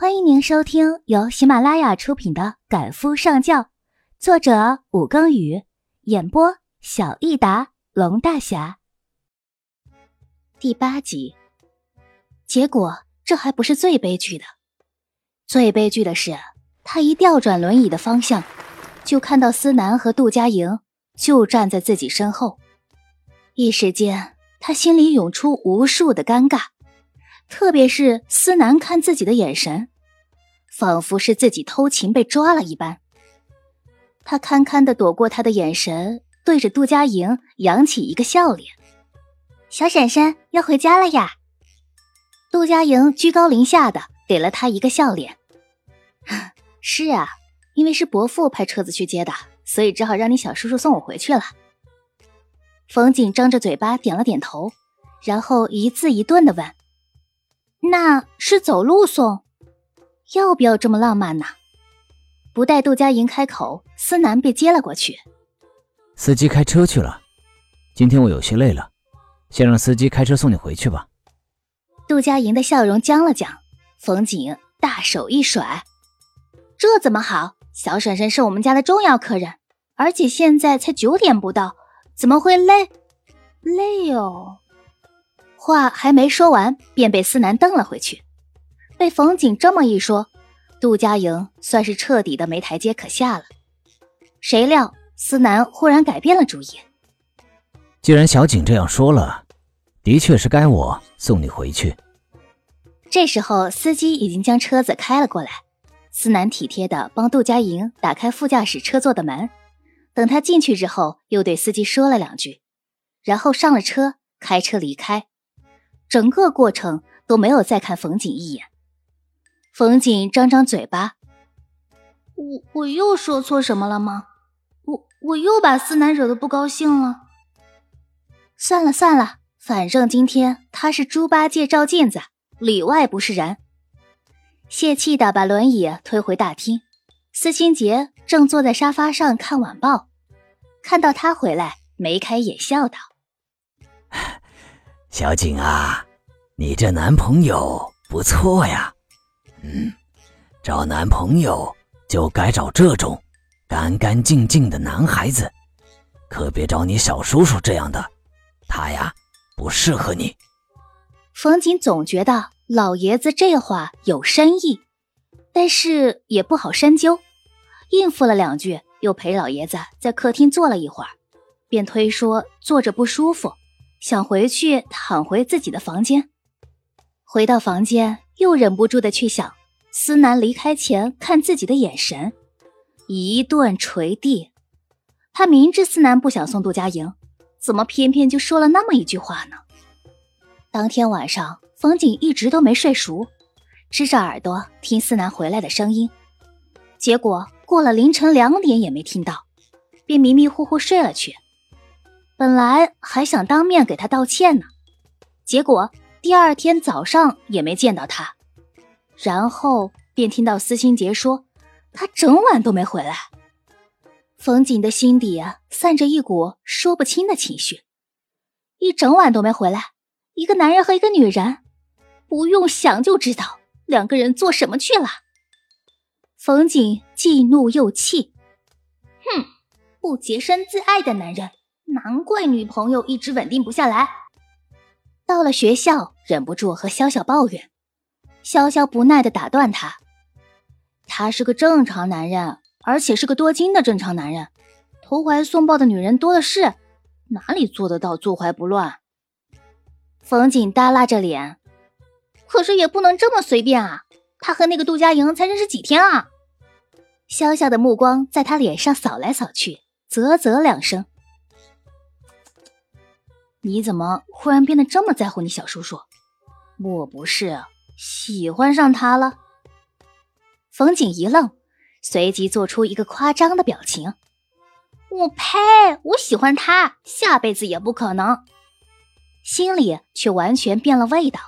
欢迎您收听由喜马拉雅出品的《赶夫上轿》，作者武庚宇，演播小益达龙大侠。第八集。结果这还不是最悲剧的，最悲剧的是，他一调转轮椅的方向，就看到思南和杜佳莹就站在自己身后。一时间，他心里涌出无数的尴尬。特别是思南看自己的眼神，仿佛是自己偷情被抓了一般。他堪堪的躲过他的眼神，对着杜佳莹扬起一个笑脸：“小婶婶要回家了呀。”杜佳莹居高临下的给了他一个笑脸：“ 是啊，因为是伯父派车子去接的，所以只好让你小叔叔送我回去了。”冯景张着嘴巴点了点头，然后一字一顿的问。那是走路送，要不要这么浪漫呢？不待杜佳莹开口，思南便接了过去。司机开车去了，今天我有些累了，先让司机开车送你回去吧。杜佳莹的笑容僵了僵，冯景大手一甩：“这怎么好？小婶婶是我们家的重要客人，而且现在才九点不到，怎么会累？累哦。”话还没说完，便被思南瞪了回去。被冯景这么一说，杜佳莹算是彻底的没台阶可下了。谁料思南忽然改变了主意。既然小景这样说了，的确是该我送你回去。这时候，司机已经将车子开了过来。思南体贴的帮杜佳莹打开副驾驶车座的门，等他进去之后，又对司机说了两句，然后上了车，开车离开。整个过程都没有再看冯景一眼。冯景张张嘴巴：“我我又说错什么了吗？我我又把思南惹得不高兴了。算了算了，反正今天他是猪八戒照镜子，里外不是人。”泄气的把轮椅推回大厅。司清杰正坐在沙发上看晚报，看到他回来，眉开眼笑道。小景啊，你这男朋友不错呀。嗯，找男朋友就该找这种干干净净的男孩子，可别找你小叔叔这样的，他呀不适合你。冯景总觉得老爷子这话有深意，但是也不好深究，应付了两句，又陪老爷子在客厅坐了一会儿，便推说坐着不舒服。想回去躺回自己的房间，回到房间又忍不住的去想思南离开前看自己的眼神，一顿捶地。他明知思南不想送杜佳莹，怎么偏偏就说了那么一句话呢？当天晚上，冯景一直都没睡熟，支着耳朵听思南回来的声音，结果过了凌晨两点也没听到，便迷迷糊糊睡了去。本来还想当面给他道歉呢，结果第二天早上也没见到他，然后便听到司心杰说他整晚都没回来。冯景的心底啊散着一股说不清的情绪，一整晚都没回来，一个男人和一个女人，不用想就知道两个人做什么去了。冯景既怒又气，哼，不洁身自爱的男人。难怪女朋友一直稳定不下来。到了学校，忍不住和潇潇抱怨，潇潇不耐的打断他：“他是个正常男人，而且是个多金的正常男人，投怀送抱的女人多的是，哪里做得到坐怀不乱？”冯景耷拉着脸：“可是也不能这么随便啊！他和那个杜佳莹才认识几天啊？”潇潇的目光在他脸上扫来扫去，啧啧两声。你怎么忽然变得这么在乎你小叔叔？莫不是喜欢上他了？冯景一愣，随即做出一个夸张的表情。我呸！我喜欢他，下辈子也不可能。心里却完全变了味道。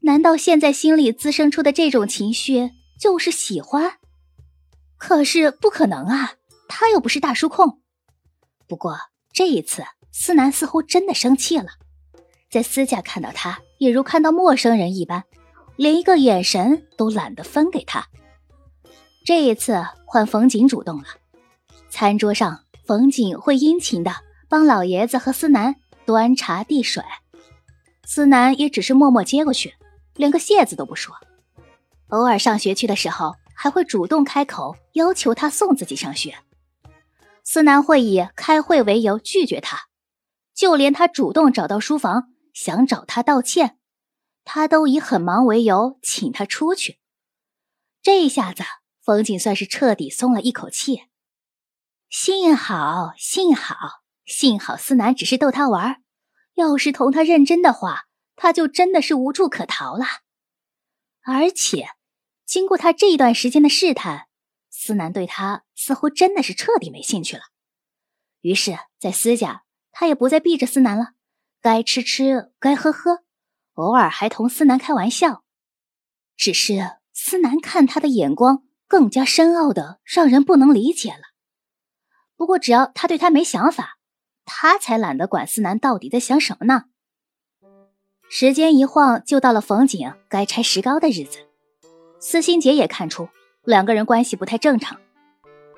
难道现在心里滋生出的这种情绪就是喜欢？可是不可能啊，他又不是大叔控。不过这一次。思南似乎真的生气了，在私下看到他，也如看到陌生人一般，连一个眼神都懒得分给他。这一次换冯景主动了，餐桌上冯景会殷勤的帮老爷子和思南端茶递水，思南也只是默默接过去，连个谢字都不说。偶尔上学去的时候，还会主动开口要求他送自己上学。思南会以开会为由拒绝他，就连他主动找到书房想找他道歉，他都以很忙为由请他出去。这一下子，冯景算是彻底松了一口气。幸好，幸好，幸好思南只是逗他玩，要是同他认真的话，他就真的是无处可逃了。而且。经过他这一段时间的试探，思南对他似乎真的是彻底没兴趣了。于是，在思家，他也不再避着思南了，该吃吃，该喝喝，偶尔还同思南开玩笑。只是思南看他的眼光更加深奥的，让人不能理解了。不过，只要他对他没想法，他才懒得管思南到底在想什么呢。时间一晃，就到了冯景该拆石膏的日子。司心杰也看出两个人关系不太正常，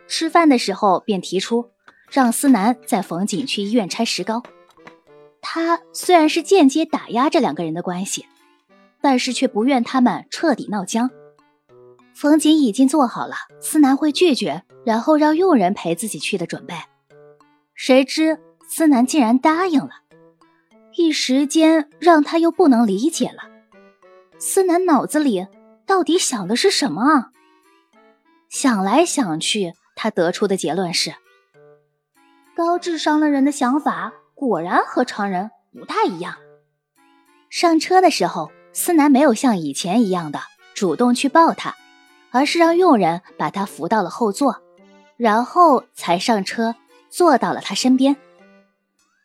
吃饭的时候便提出让思南载冯景去医院拆石膏。他虽然是间接打压这两个人的关系，但是却不愿他们彻底闹僵。冯景已经做好了思南会拒绝，然后让佣人陪自己去的准备，谁知思南竟然答应了，一时间让他又不能理解了。思南脑子里。到底想的是什么啊？想来想去，他得出的结论是：高智商的人的想法果然和常人不太一样。上车的时候，思南没有像以前一样的主动去抱他，而是让佣人把他扶到了后座，然后才上车坐到了他身边。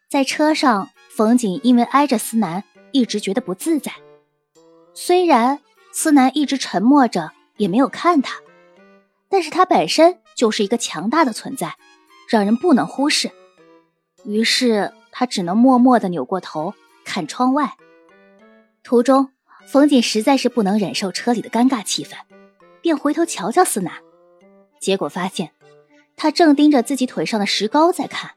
在车上，冯景因为挨着思南，一直觉得不自在。虽然。思南一直沉默着，也没有看他，但是他本身就是一个强大的存在，让人不能忽视。于是他只能默默地扭过头看窗外。途中，冯锦实在是不能忍受车里的尴尬气氛，便回头瞧瞧思南，结果发现他正盯着自己腿上的石膏在看。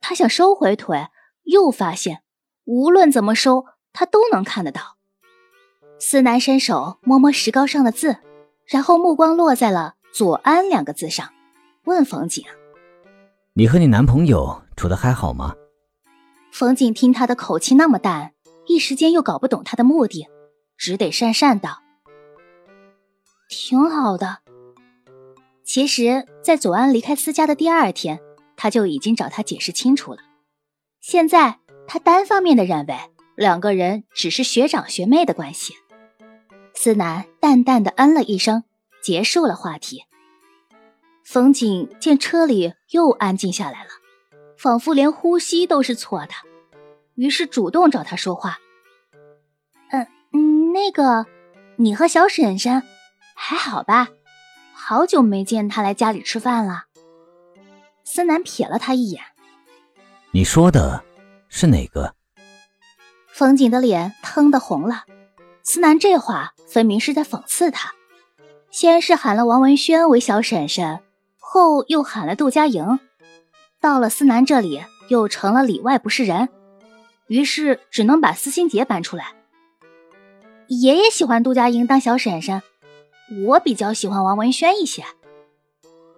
他想收回腿，又发现无论怎么收，他都能看得到。思南伸手摸摸石膏上的字，然后目光落在了“左安”两个字上，问冯景：“你和你男朋友处的还好吗？”冯景听他的口气那么淡，一时间又搞不懂他的目的，只得讪讪道：“挺好的。”其实，在左安离开思家的第二天，他就已经找他解释清楚了。现在他单方面的认为两个人只是学长学妹的关系。思南淡淡的嗯了一声，结束了话题。冯景见车里又安静下来了，仿佛连呼吸都是错的，于是主动找他说话：“嗯嗯，那个，你和小婶婶还好吧？好久没见他来家里吃饭了。”思南瞥了他一眼：“你说的是哪个？”冯景的脸腾的红了。思南这话分明是在讽刺他，先是喊了王文轩为小婶婶，后又喊了杜佳莹，到了思南这里又成了里外不是人，于是只能把司心杰搬出来。爷爷喜欢杜佳莹当小婶婶，我比较喜欢王文轩一些。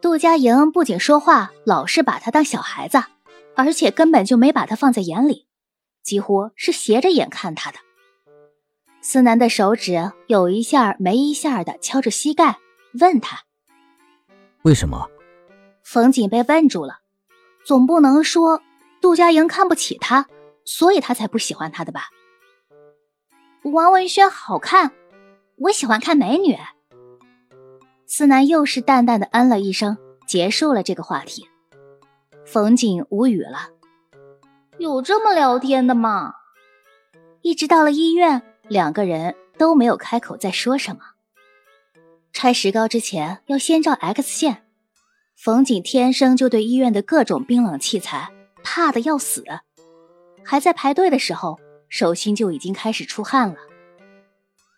杜佳莹不仅说话老是把他当小孩子，而且根本就没把他放在眼里，几乎是斜着眼看他的。思南的手指有一下没一下的敲着膝盖，问他：“为什么？”冯锦被问住了，总不能说杜佳莹看不起他，所以他才不喜欢他的吧？王文轩好看，我喜欢看美女。思南又是淡淡的嗯了一声，结束了这个话题。冯锦无语了，有这么聊天的吗？一直到了医院。两个人都没有开口再说什么。拆石膏之前要先照 X 线，冯景天生就对医院的各种冰冷器材怕的要死，还在排队的时候，手心就已经开始出汗了。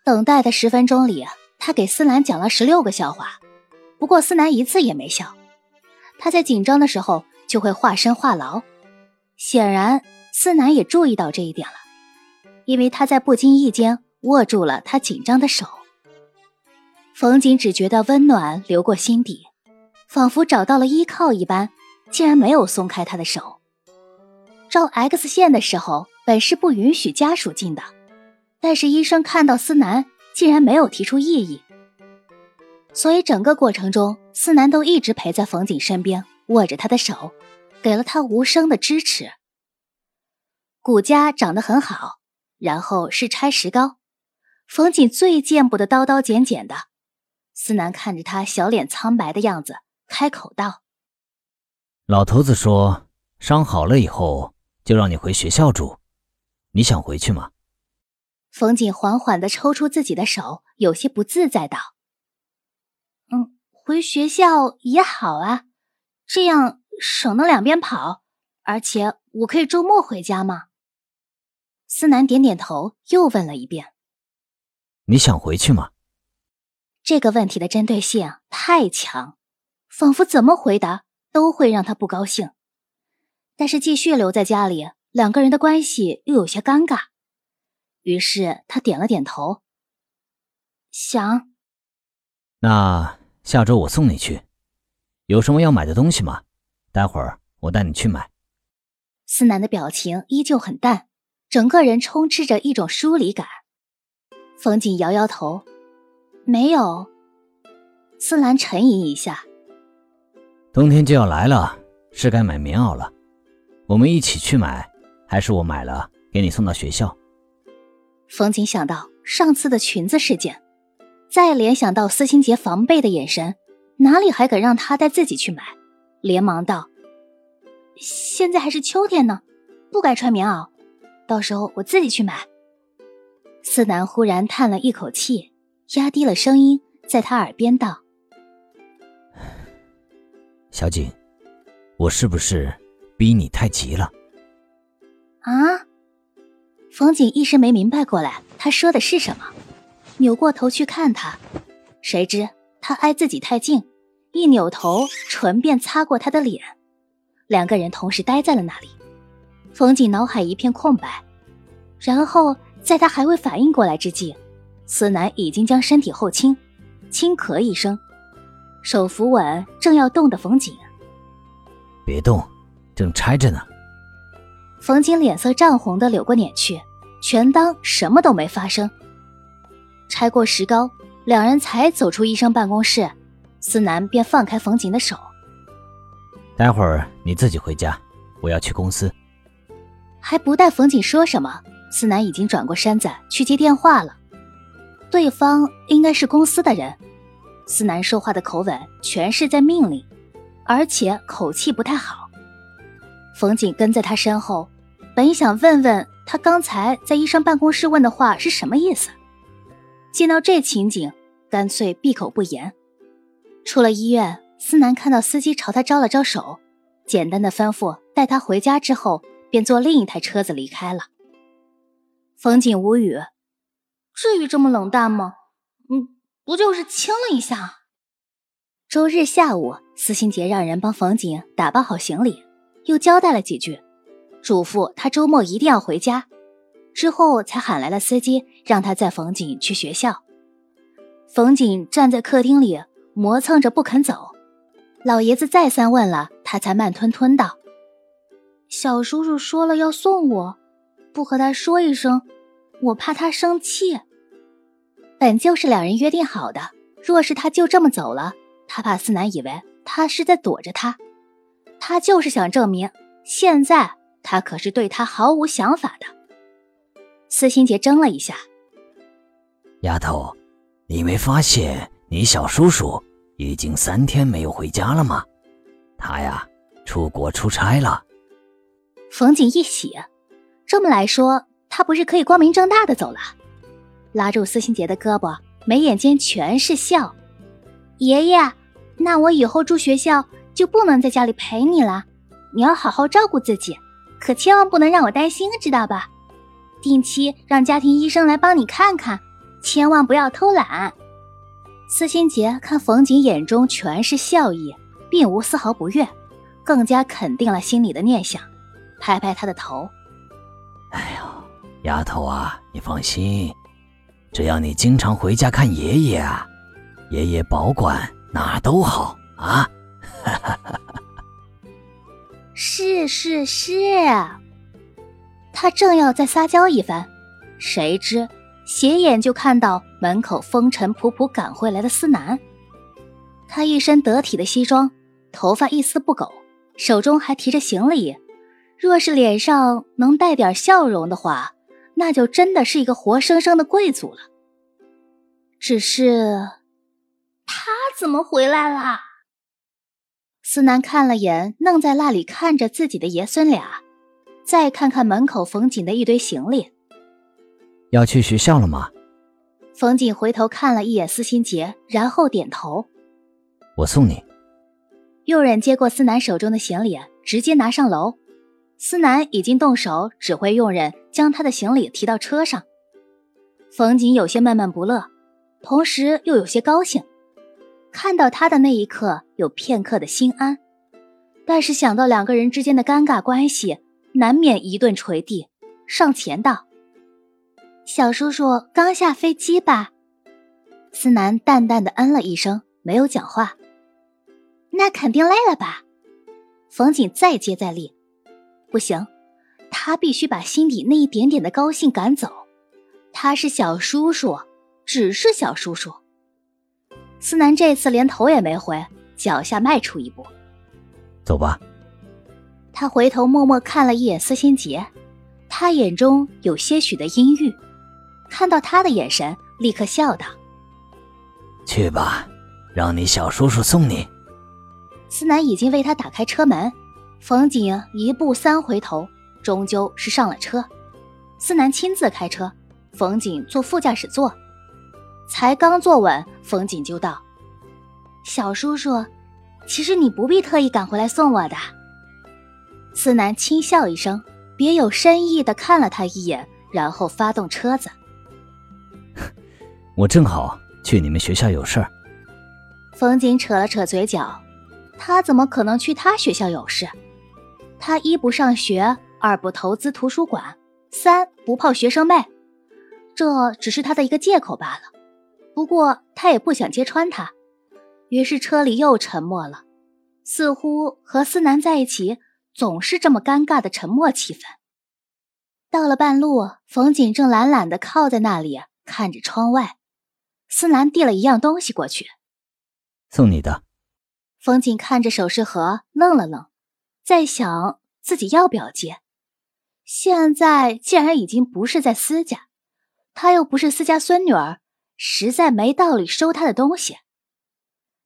等待的十分钟里，他给思南讲了十六个笑话，不过思南一次也没笑。他在紧张的时候就会化身话痨，显然思南也注意到这一点了，因为他在不经意间握住了他紧张的手。冯景只觉得温暖流过心底，仿佛找到了依靠一般，竟然没有松开他的手。照 X 线的时候，本是不允许家属进的。但是医生看到思南，竟然没有提出异议，所以整个过程中，思南都一直陪在冯景身边，握着他的手，给了他无声的支持。谷家长得很好，然后是拆石膏，冯锦最见不得刀刀剪剪的。思南看着他小脸苍白的样子，开口道：“老头子说，伤好了以后就让你回学校住，你想回去吗？”冯锦缓缓的抽出自己的手，有些不自在道：“嗯，回学校也好啊，这样省得两边跑，而且我可以周末回家嘛。”思南点点头，又问了一遍：“你想回去吗？”这个问题的针对性太强，仿佛怎么回答都会让他不高兴。但是继续留在家里，两个人的关系又有些尴尬。于是他点了点头，想。那下周我送你去，有什么要买的东西吗？待会儿我带你去买。思南的表情依旧很淡，整个人充斥着一种疏离感。冯景摇摇头，没有。思兰沉吟一下，冬天就要来了，是该买棉袄了。我们一起去买，还是我买了给你送到学校？冯景想到上次的裙子事件，再联想到司心杰防备的眼神，哪里还敢让他带自己去买？连忙道：“现在还是秋天呢，不该穿棉袄，到时候我自己去买。”思南忽然叹了一口气，压低了声音，在他耳边道：“小景，我是不是逼你太急了？”啊？冯景一时没明白过来，他说的是什么，扭过头去看他，谁知他挨自己太近，一扭头，唇便擦过他的脸，两个人同时呆在了那里。冯景脑海一片空白，然后在他还未反应过来之际，思南已经将身体后倾，轻咳一声，手扶稳正要动的冯景，别动，正拆着呢。冯景脸色涨红的扭过脸去，全当什么都没发生。拆过石膏，两人才走出医生办公室，思南便放开冯景的手。待会儿你自己回家，我要去公司。还不待冯景说什么，思南已经转过身子去接电话了。对方应该是公司的人，思南说话的口吻全是在命令，而且口气不太好。冯景跟在他身后。本想问问他刚才在医生办公室问的话是什么意思，见到这情景，干脆闭口不言。出了医院，思南看到司机朝他招了招手，简单的吩咐带他回家之后，便坐另一台车子离开了。冯景无语，至于这么冷淡吗？嗯，不就是亲了一下。周日下午，司心杰让人帮冯景打包好行李，又交代了几句。嘱咐他周末一定要回家，之后才喊来了司机，让他载冯景去学校。冯景站在客厅里磨蹭着不肯走，老爷子再三问了，他才慢吞吞道：“小叔叔说了要送我，不和他说一声，我怕他生气。本就是两人约定好的，若是他就这么走了，他怕思南以为他是在躲着他，他就是想证明现在。”他可是对他毫无想法的。司心杰怔了一下：“丫头，你没发现你小叔叔已经三天没有回家了吗？他呀，出国出差了。”冯景一喜，这么来说，他不是可以光明正大的走了？拉住司心杰的胳膊，眉眼间全是笑：“爷爷，那我以后住学校就不能在家里陪你了，你要好好照顾自己。”可千万不能让我担心，知道吧？定期让家庭医生来帮你看看，千万不要偷懒。司心杰看冯景眼中全是笑意，并无丝毫不悦，更加肯定了心里的念想，拍拍他的头：“哎呦，丫头啊，你放心，只要你经常回家看爷爷啊，爷爷保管哪都好啊。”是是是，他正要再撒娇一番，谁知。斜眼就看到门口风尘仆仆赶回来的思南，他一身得体的西装，头发一丝不苟，手中还提着行李。若是脸上能带点笑容的话，那就真的是一个活生生的贵族了。只是，他怎么回来了？思南看了眼愣在那里看着自己的爷孙俩，再看看门口冯锦的一堆行李。要去学校了吗？冯锦回头看了一眼司心杰，然后点头：“我送你。”佣人接过思南手中的行李，直接拿上楼。思南已经动手指挥佣人将他的行李提到车上。冯景有些闷闷不乐，同时又有些高兴。看到他的那一刻，有片刻的心安，但是想到两个人之间的尴尬关系，难免一顿捶地，上前道。小叔叔刚下飞机吧？思南淡淡的嗯了一声，没有讲话。那肯定累了吧？冯锦再接再厉，不行，他必须把心底那一点点的高兴赶走。他是小叔叔，只是小叔叔。思南这次连头也没回，脚下迈出一步，走吧。他回头默默看了一眼司心杰，他眼中有些许的阴郁。看到他的眼神，立刻笑道：“去吧，让你小叔叔送你。”思南已经为他打开车门，冯景一步三回头，终究是上了车。思南亲自开车，冯景坐副驾驶座。才刚坐稳，冯景就道：“小叔叔，其实你不必特意赶回来送我的。”思南轻笑一声，别有深意的看了他一眼，然后发动车子。我正好去你们学校有事儿。冯景扯了扯嘴角，他怎么可能去他学校有事？他一不上学，二不投资图书馆，三不泡学生妹，这只是他的一个借口罢了。不过他也不想揭穿他，于是车里又沉默了，似乎和思南在一起总是这么尴尬的沉默气氛。到了半路，冯景正懒懒的靠在那里看着窗外。思南递了一样东西过去，送你的。冯景看着首饰盒，愣了愣，在想自己要不要接。现在既然已经不是在私家，他又不是私家孙女儿，实在没道理收他的东西。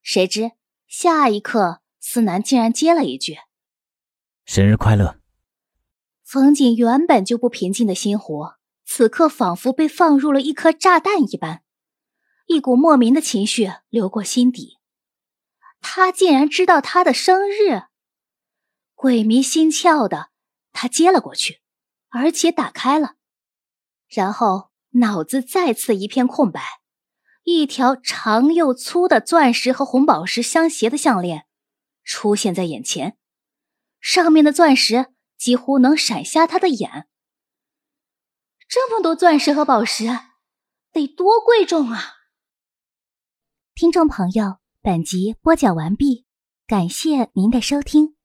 谁知下一刻，思南竟然接了一句：“生日快乐。”冯景原本就不平静的心湖，此刻仿佛被放入了一颗炸弹一般。一股莫名的情绪流过心底，他竟然知道他的生日，鬼迷心窍的他接了过去，而且打开了，然后脑子再次一片空白，一条长又粗的钻石和红宝石相携的项链出现在眼前，上面的钻石几乎能闪瞎他的眼。这么多钻石和宝石，得多贵重啊！听众朋友，本集播讲完毕，感谢您的收听。